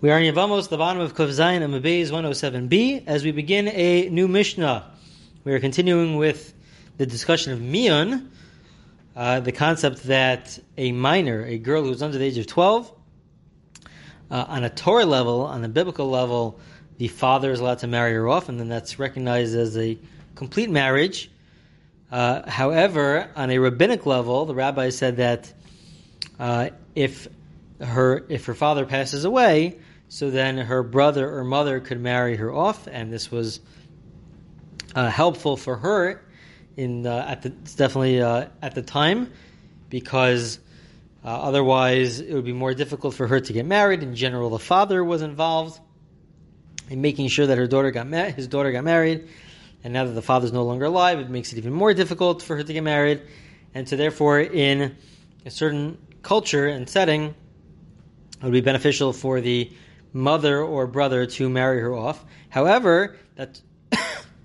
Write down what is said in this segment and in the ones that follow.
We are in Yavamos, the bottom of Kuf Zayin and Mabeis 107b, as we begin a new Mishnah. We are continuing with the discussion of Miyun, uh, the concept that a minor, a girl who's under the age of 12, uh, on a Torah level, on a biblical level, the father is allowed to marry her off, and then that's recognized as a complete marriage. Uh, however, on a rabbinic level, the rabbi said that uh, if her if her father passes away, so then her brother or mother could marry her off, and this was uh, helpful for her. In at the definitely uh, at the time, because uh, otherwise it would be more difficult for her to get married. In general, the father was involved in making sure that her daughter got ma- his daughter got married, and now that the father is no longer alive, it makes it even more difficult for her to get married, and so therefore in a certain culture and setting, it would be beneficial for the mother or brother to marry her off. However, that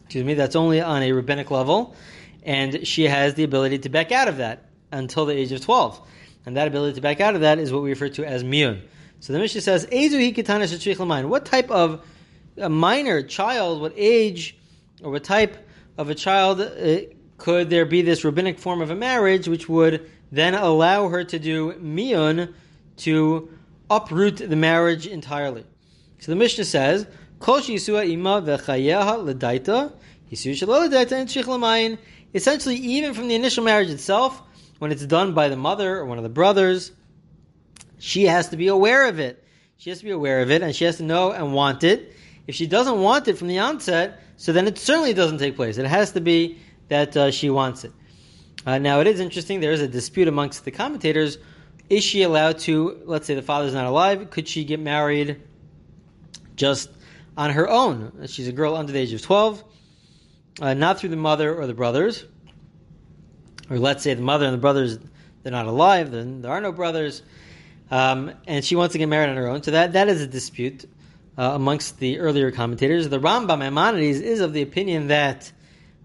excuse me, that's only on a rabbinic level, and she has the ability to back out of that until the age of twelve, and that ability to back out of that is what we refer to as miyun. So the Mishnah says, What type of a minor child, what age or what type of a child uh, could there be this rabbinic form of a marriage which would then allow her to do miyun to uproot the marriage entirely. So the Mishnah says, Kol yisua ima v'chayeha l'daita, yisua shelo l'daita and Essentially, even from the initial marriage itself, when it's done by the mother or one of the brothers, she has to be aware of it. She has to be aware of it, and she has to know and want it. If she doesn't want it from the onset, so then it certainly doesn't take place. It has to be that uh, she wants it. Uh, now, it is interesting. There is a dispute amongst the commentators is she allowed to, let's say the father's not alive, could she get married just on her own? She's a girl under the age of 12, uh, not through the mother or the brothers. Or let's say the mother and the brothers, they're not alive, then there are no brothers, um, and she wants to get married on her own. So that, that is a dispute uh, amongst the earlier commentators. The Rambam Maimonides is of the opinion that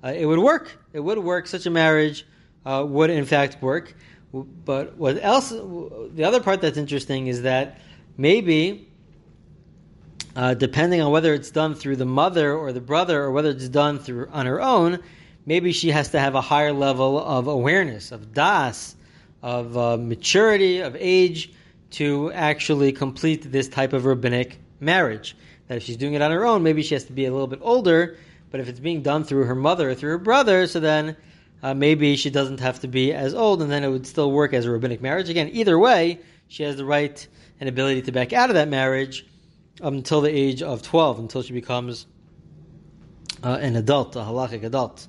uh, it would work. It would work. Such a marriage uh, would in fact work. But what else? The other part that's interesting is that maybe, uh, depending on whether it's done through the mother or the brother, or whether it's done through on her own, maybe she has to have a higher level of awareness, of das, of uh, maturity, of age, to actually complete this type of rabbinic marriage. That if she's doing it on her own, maybe she has to be a little bit older. But if it's being done through her mother or through her brother, so then uh, maybe she doesn't have to be as old, and then it would still work as a rabbinic marriage. Again, either way, she has the right and ability to back out of that marriage until the age of 12, until she becomes uh, an adult, a halachic adult.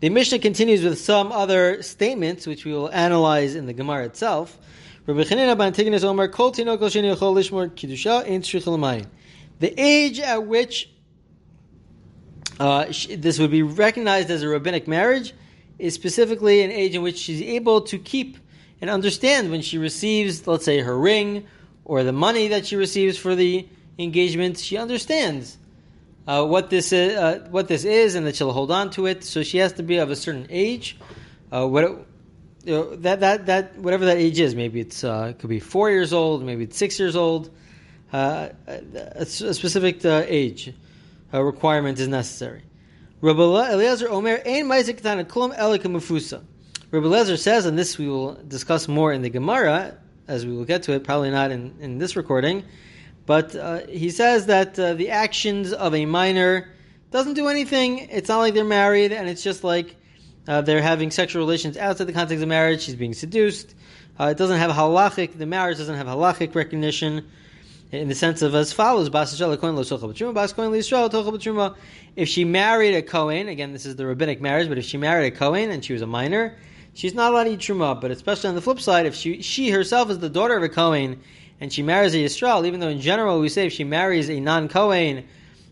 The Mishnah continues with some other statements, which we will analyze in the Gemara itself. The age at which uh, this would be recognized as a rabbinic marriage is specifically an age in which she's able to keep and understand when she receives, let's say, her ring or the money that she receives for the engagement. She understands uh, what this is, uh, what this is, and that she'll hold on to it. So she has to be of a certain age. Uh, what it, you know, that that that whatever that age is, maybe it's uh, it could be four years old, maybe it's six years old. Uh, a, specific uh, age requirement is necessary. Rabbi Eliezer Omer Eliezer says, and this we will discuss more in the Gemara as we will get to it, probably not in, in this recording, but uh, he says that uh, the actions of a minor doesn't do anything. It's not like they're married, and it's just like uh, they're having sexual relations outside the context of marriage. She's being seduced. Uh, it doesn't have halachic. The marriage doesn't have halachic recognition in the sense of as follows: If she married a Kohen, again, this is the rabbinic marriage, but if she married a Kohen and she was a minor, she's not allowed to eat truma. But especially on the flip side, if she she herself is the daughter of a Kohen and she marries a Yisrael, even though in general we say if she marries a non Kohen,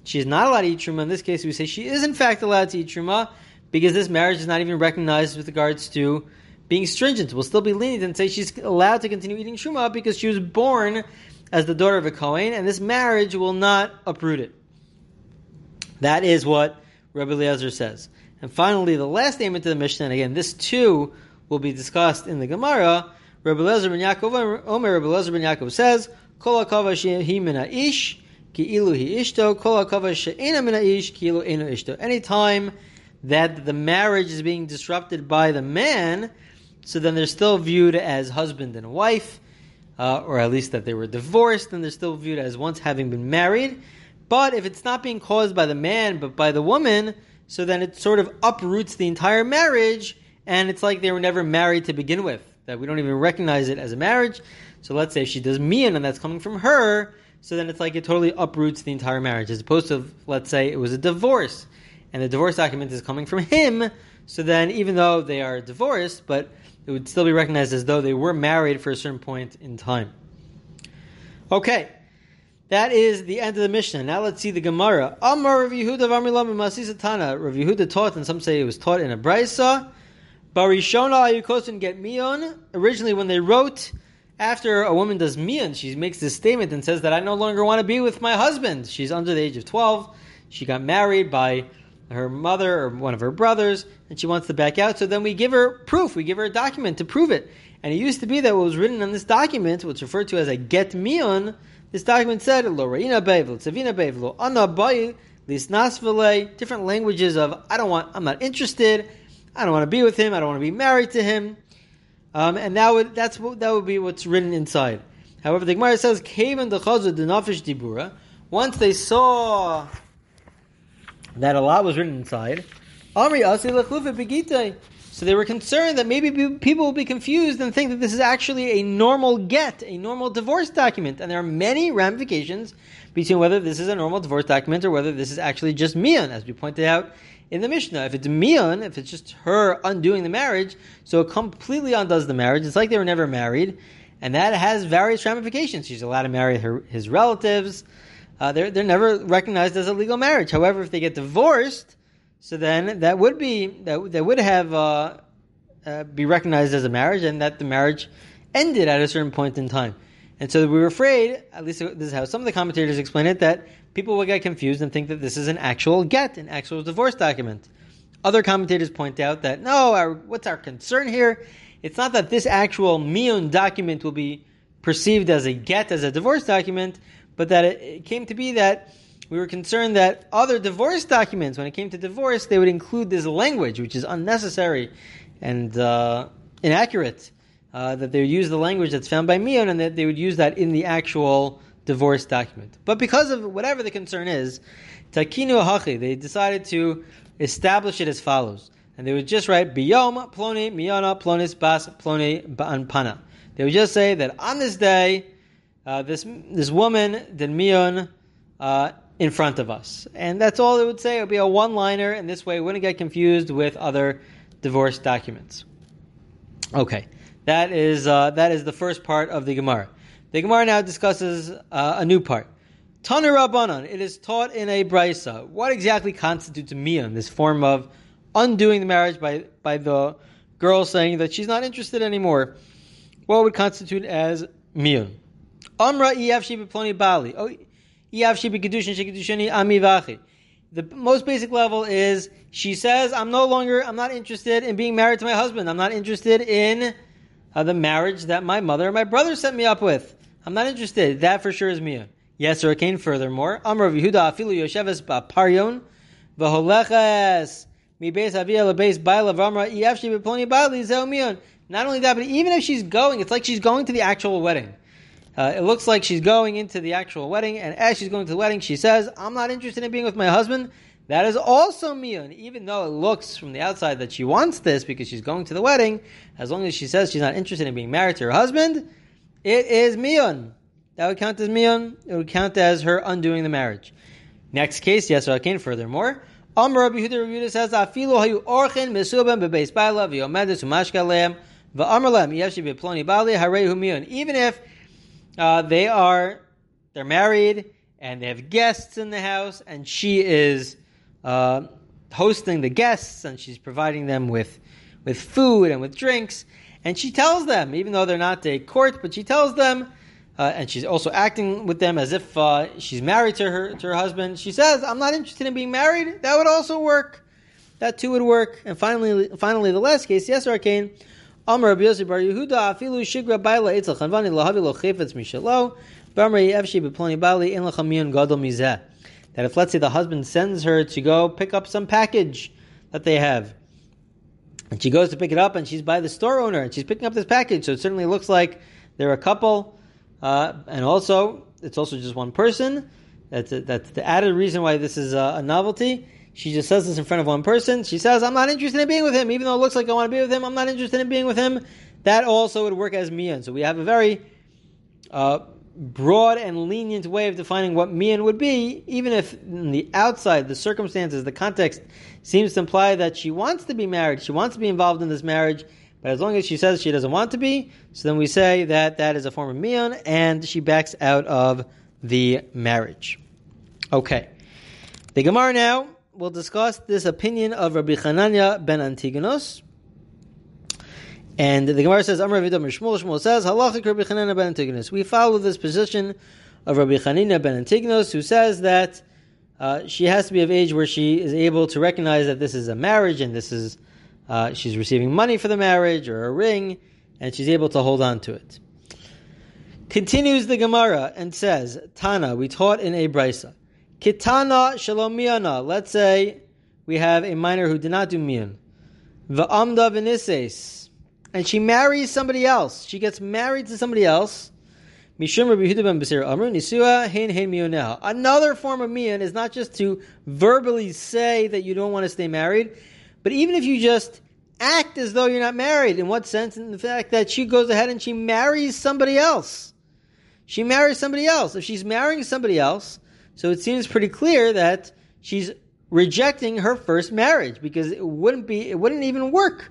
she's not allowed to eat truma. In this case, we say she is in fact allowed to eat truma because this marriage is not even recognized with regards to being stringent. We'll still be lenient and say she's allowed to continue eating truma because she was born as the daughter of a Kohen, and this marriage will not uproot it. That is what Rabbi Eliezer says. And finally, the last statement to the Mishnah, and again, this too will be discussed in the Gemara. Rabbi Eliezer ben Yaakov, Omer Rabbi Eliezer ben Yaakov says, Kol hakava shehi min ish ki ilu hi ishto. Kol hakava she'ena ish ki ilu enu ishto. Anytime that the marriage is being disrupted by the man, so then they're still viewed as husband and wife, uh, or at least that they were divorced, and they're still viewed as once having been married. But if it's not being caused by the man, but by the woman, so then it sort of uproots the entire marriage, and it's like they were never married to begin with. That we don't even recognize it as a marriage. So let's say she does mian, and that's coming from her, so then it's like it totally uproots the entire marriage, as opposed to, let's say, it was a divorce and the divorce document is coming from him, so then even though they are divorced, but it would still be recognized as though they were married for a certain point in time. Okay, that is the end of the Mishnah. Now let's see the Gemara. Amar Rav Yehuda Vamilam Masisatana. Rav Yehuda taught, and some say it was taught in a brisa. Barishona Ayukosin get mion. Originally, when they wrote after a woman does mion, she makes this statement and says that I no longer want to be with my husband. She's under the age of twelve. She got married by her mother or one of her brothers, and she wants to back out. So then we give her proof. We give her a document to prove it. And it used to be that what was written on this document, what's referred to as a get mion, this document said lo reina bevel, tzavina bevel, anna bayi, lisnasvele, different languages of I don't want, I'm not interested, I don't want to be with him, I don't want to be married to him, um, and that would that's what that would be what's written inside. However, the Gemara says, "Kaven the chazud the nafish dibura." Once they saw that a lot was written inside. So they were concerned that maybe people will be confused and think that this is actually a normal get, a normal divorce document. And there are many ramifications between whether this is a normal divorce document or whether this is actually just mian, as we pointed out in the Mishnah. If it's mian, if it's just her undoing the marriage, so it completely undoes the marriage. It's like they were never married. And that has various ramifications. She's allowed to marry her, his relatives uh, they're, they're never recognized as a legal marriage. However, if they get divorced, so then that would be that, that would have uh, uh, be recognized as a marriage, and that the marriage ended at a certain point in time. And so we were afraid, at least this is how some of the commentators explain it, that people will get confused and think that this is an actual get, an actual divorce document. Other commentators point out that no, our, what's our concern here? It's not that this actual mion document will be perceived as a get, as a divorce document, but that it, it came to be that we were concerned that other divorce documents, when it came to divorce, they would include this language, which is unnecessary and uh, inaccurate. Uh, that they would use the language that's found by Mion and that they would use that in the actual divorce document. But because of whatever the concern is, Takinu Hachi, they decided to establish it as follows. And they would just write Biyom Ploni Miyana Plonis Bas Ploni Ba'anpana. They would just say that on this day, uh, this this woman did mion uh, in front of us, and that's all it would say. It would be a one liner, and this way we wouldn't get confused with other divorce documents. Okay, that is uh, that is the first part of the Gemara. The Gemara now discusses uh, a new part. Tanur. It is taught in a brisa. What exactly constitutes mion? This form of undoing the marriage by by the girl saying that she's not interested anymore. What would constitute as mion? Amra iyav ploni bali. Oh, iyav kedushin shekedushani amivachi. The most basic level is she says, "I'm no longer, I'm not interested in being married to my husband. I'm not interested in uh, the marriage that my mother and my brother set me up with. I'm not interested. That for sure is mia." Yes, Hurricane. Furthermore, Amr of Yehuda afilu yosheves ba'paryon v'holeches mi beis avia lebeis ba'ila v'amra iyav shebi ploni bali zeu Not only that, but even if she's going, it's like she's going to the actual wedding. Uh, it looks like she's going into the actual wedding, and as she's going to the wedding, she says, I'm not interested in being with my husband. That is also miyun, even though it looks from the outside that she wants this because she's going to the wedding. As long as she says she's not interested in being married to her husband, it is miyun. That would count as miyun. It would count as her undoing the marriage. Next case, yes, Rakin. Furthermore, Amr Rabbi Huda Rabbi says, "Afilu hayu orchin mesuban bebeis baila v'yomedes umashkalem v'amr lem yeshi beploni bali harehu miyun." Even if uh, they are they're married and they have guests in the house, and she is uh, hosting the guests and she's providing them with with food and with drinks. And she tells them, even though they're not a court, but she tells them, uh, and she's also acting with them as if uh, she's married to her to her husband. She says, "I'm not interested in being married." That would also work. That too would work. And finally, finally, the last case, yes, arcane. Amar Rabbi Yosef Bar Yehuda Afilu Shigra Baila Itzel Chanvani Lahavi Lo Chayfetz Mishalo That if, let's say, the husband sends her to go pick up some package that they have, and she goes to pick it up, and she's by the store owner, and she's picking up this package, so it certainly looks like they're a couple, uh, and also, it's also just one person. That's, a, that's the added reason why this is a, a novelty. She just says this in front of one person. She says, I'm not interested in being with him, even though it looks like I want to be with him. I'm not interested in being with him. That also would work as mian. So we have a very uh, broad and lenient way of defining what mian would be, even if in the outside, the circumstances, the context seems to imply that she wants to be married, she wants to be involved in this marriage, but as long as she says she doesn't want to be, so then we say that that is a form of mian, and she backs out of the marriage. Okay. The Gemara now will discuss this opinion of Rabbi Chananya ben Antigonus. And the Gemara says, Amr Vidam Shmuel, Shmuel says, Halachic Rabbi Chananya ben Antigonus. We follow this position of Rabbi Chananya ben Antigonus, who says that uh, she has to be of age where she is able to recognize that this is a marriage and this is uh, she's receiving money for the marriage or a ring, and she's able to hold on to it. Continues the Gemara and says, Tana, we taught in a brisa. Kitana shalomiana. Let's say we have a minor who did not do mian. Va'amda v'nises. And she marries somebody else. She gets married to somebody else. Another form of mian is not just to verbally say that you don't want to stay married, but even if you just act as though you're not married. In what sense? In the fact that she goes ahead and she marries somebody else. She marries somebody else. If she's marrying somebody else, so it seems pretty clear that she's rejecting her first marriage because it wouldn't be, it wouldn't even work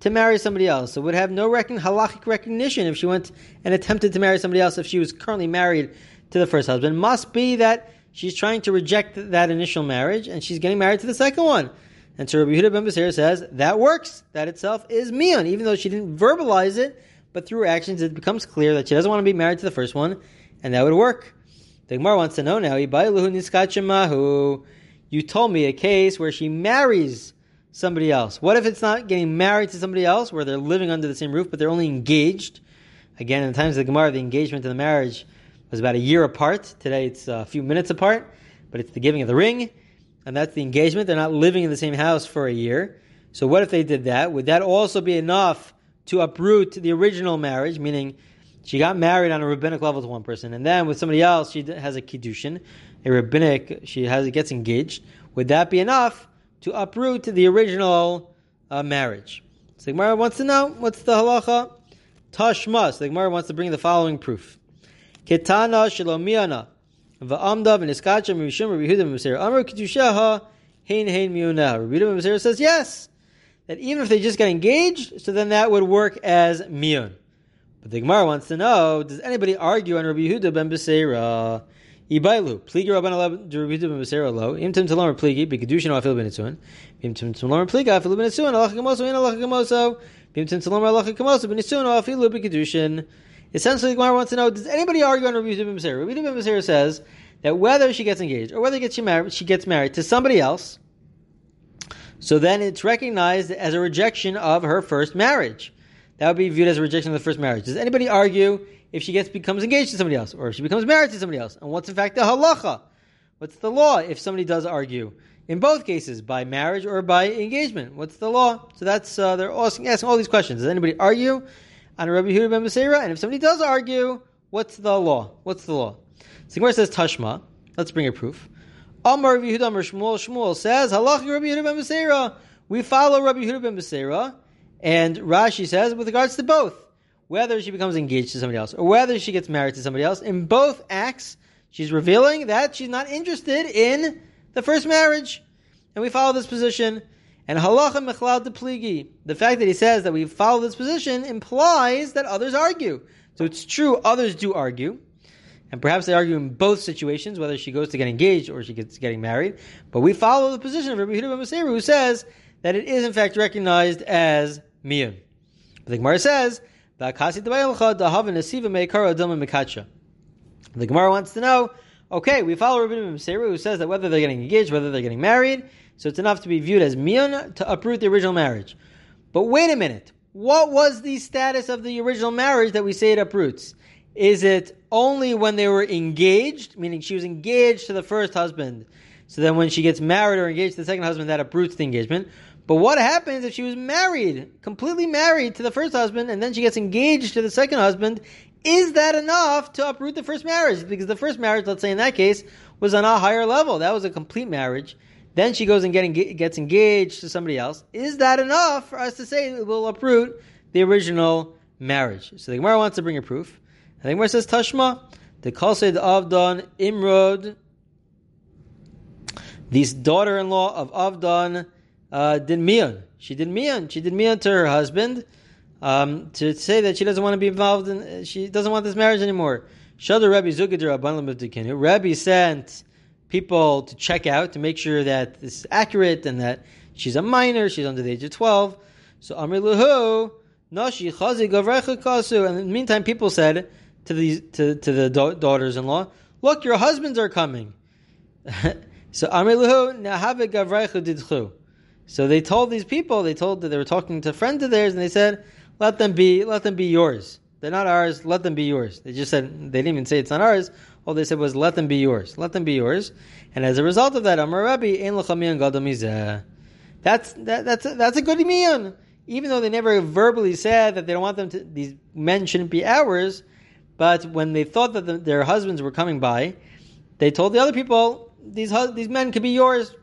to marry somebody else. It would have no halachic recognition if she went and attempted to marry somebody else if she was currently married to the first husband. Must be that she's trying to reject that initial marriage and she's getting married to the second one. And so Rabbi Yehuda ben Basir says that works. That itself is mian, even though she didn't verbalize it, but through her actions it becomes clear that she doesn't want to be married to the first one, and that would work. The Gemara wants to know now. You told me a case where she marries somebody else. What if it's not getting married to somebody else, where they're living under the same roof, but they're only engaged? Again, in the times of the Gemara, the engagement and the marriage was about a year apart. Today, it's a few minutes apart, but it's the giving of the ring, and that's the engagement. They're not living in the same house for a year. So, what if they did that? Would that also be enough to uproot the original marriage, meaning? She got married on a rabbinic level to one person, and then with somebody else, she has a kiddushin, a rabbinic, she has gets engaged. Would that be enough to uproot the original uh, marriage? So the Gemara wants to know what's the halacha. Tashma. So the Gemara wants to bring the following proof. Ketana shalomiana va'amda v'niskacha mishum Rabbi Yehuda b'Masir Amar kiddushaha hein hein miuna. Rabbi Yehuda says yes that even if they just got engaged, so then that would work as miyun. But the Gemara wants to know: Does anybody argue on Rabbi Yehuda ben Beseira? Ibailu pligi Rabban Rabbi Yehuda ben Beseira lo imtim talom pligi b'kedushin afil ben itzun imtim talom pligi afil ben itzun alacha kamoso in alacha kamoso imtim talom alacha kamoso ben itzun b'kedushin. Essentially, the Gemara wants to know: Does anybody argue on Rabbi Yehuda ben Beseira? Rabbi Yehuda ben Beseira says that whether she gets engaged or whether gets she married, she gets married to somebody else. So then it's recognized as a rejection of her first marriage that would be viewed as a rejection of the first marriage. Does anybody argue if she gets becomes engaged to somebody else, or if she becomes married to somebody else? And what's in fact the halacha? What's the law if somebody does argue? In both cases, by marriage or by engagement. What's the law? So that's uh, they're asking, asking all these questions. Does anybody argue on Rabbi Yehuda ben Beseira? And if somebody does argue, what's the law? What's the law? So Gemara says Tashma. Let's bring a proof. Amar Rabbi Amar Shmuel Shmuel says Halach Rabbi Yehuda ben Beseira. We follow Rabbi Yehuda ben Beseira and Rashi says, with regards to both, whether she becomes engaged to somebody else or whether she gets married to somebody else, in both acts, she's revealing that she's not interested in the first marriage. And we follow this position. And halacha mechlal pligi. The fact that he says that we follow this position implies that others argue. So it's true, others do argue. And perhaps they argue in both situations, whether she goes to get engaged or she gets getting married. But we follow the position of Rabbi Yehuda who says that it is in fact recognized as miyun. The Gemara says, the Gemara wants to know, okay, we follow Rabbi Meseru who says that whether they're getting engaged, whether they're getting married, so it's enough to be viewed as miyun to uproot the original marriage. But wait a minute, what was the status of the original marriage that we say it uproots? Is it only when they were engaged, meaning she was engaged to the first husband, so then when she gets married or engaged to the second husband, that uproots the engagement? But what happens if she was married, completely married to the first husband, and then she gets engaged to the second husband? Is that enough to uproot the first marriage? Because the first marriage, let's say in that case, was on a higher level. That was a complete marriage. Then she goes and get, gets engaged to somebody else. Is that enough for us to say it will uproot the original marriage? So the Gemara wants to bring a proof. And the Gemara says, Tashma, the Kalsed Avdon Imrod, this daughter-in-law of Avdon, uh, did mian. She did mian. She did mian to her husband um, to say that she doesn't want to be involved in. She doesn't want this marriage anymore. Shadar Rabbi Zugadir Abban Rabbi sent people to check out to make sure that this is accurate and that she's a minor. She's under the age of twelve. So Amri Luhu Nashi Chazi Gavrecha Kasu. And in the meantime, people said to the to, to the da- daughters-in-law, "Look, your husbands are coming." so Amri Luhu Nahave Gavrecha Didchu. So they told these people, they told that they were talking to friends of theirs, and they said, "Let them be, let them be yours. They're not ours. Let them be yours." They just said they didn't even say it's not ours. All they said was, "Let them be yours. Let them be yours." And as a result of that, Amar Rabbi ein gadol That's that, that's a, that's a good imun. Even though they never verbally said that they don't want them to, these men shouldn't be ours, but when they thought that the, their husbands were coming by, they told the other people, "These these men could be yours."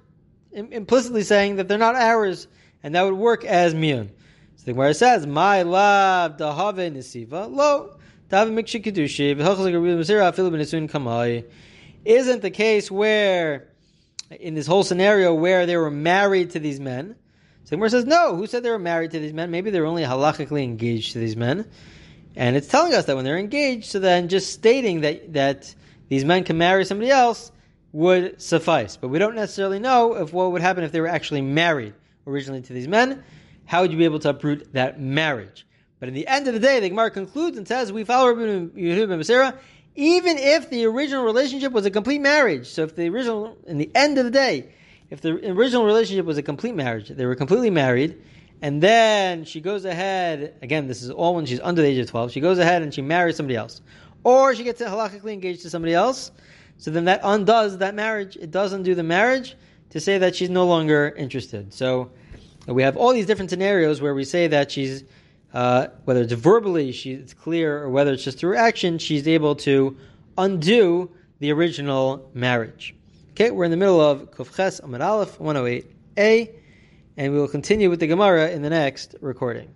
Implicitly saying that they're not ours, and that would work as miyun. So the Gemara says, "My love the dahave nesiva lo dahave mikshi kedushi kamai." Isn't the case where, in this whole scenario, where they were married to these men? So the Gemara says, "No. Who said they were married to these men? Maybe they were only halachically engaged to these men." And it's telling us that when they're engaged, so then just stating that that these men can marry somebody else would suffice. But we don't necessarily know if what would happen if they were actually married originally to these men. How would you be able to uproot that marriage? But in the end of the day, the Gemara concludes and says, we follow Rabbi Yehuda ben Beseira, even if the original relationship was a complete marriage. So if the original, in the end of the day, if the original relationship was a complete marriage, they were completely married, and then she goes ahead, again, this is all when she's under the age of 12, she goes ahead and she marries somebody else. Or she gets halakhically engaged to somebody else, so then that undoes that marriage. It does undo the marriage to say that she's no longer interested. So we have all these different scenarios where we say that she's, uh, whether it's verbally, she's clear, or whether it's just through action, she's able to undo the original marriage. Okay, we're in the middle of Kufches Amad Aleph 108a, and we will continue with the Gemara in the next recording.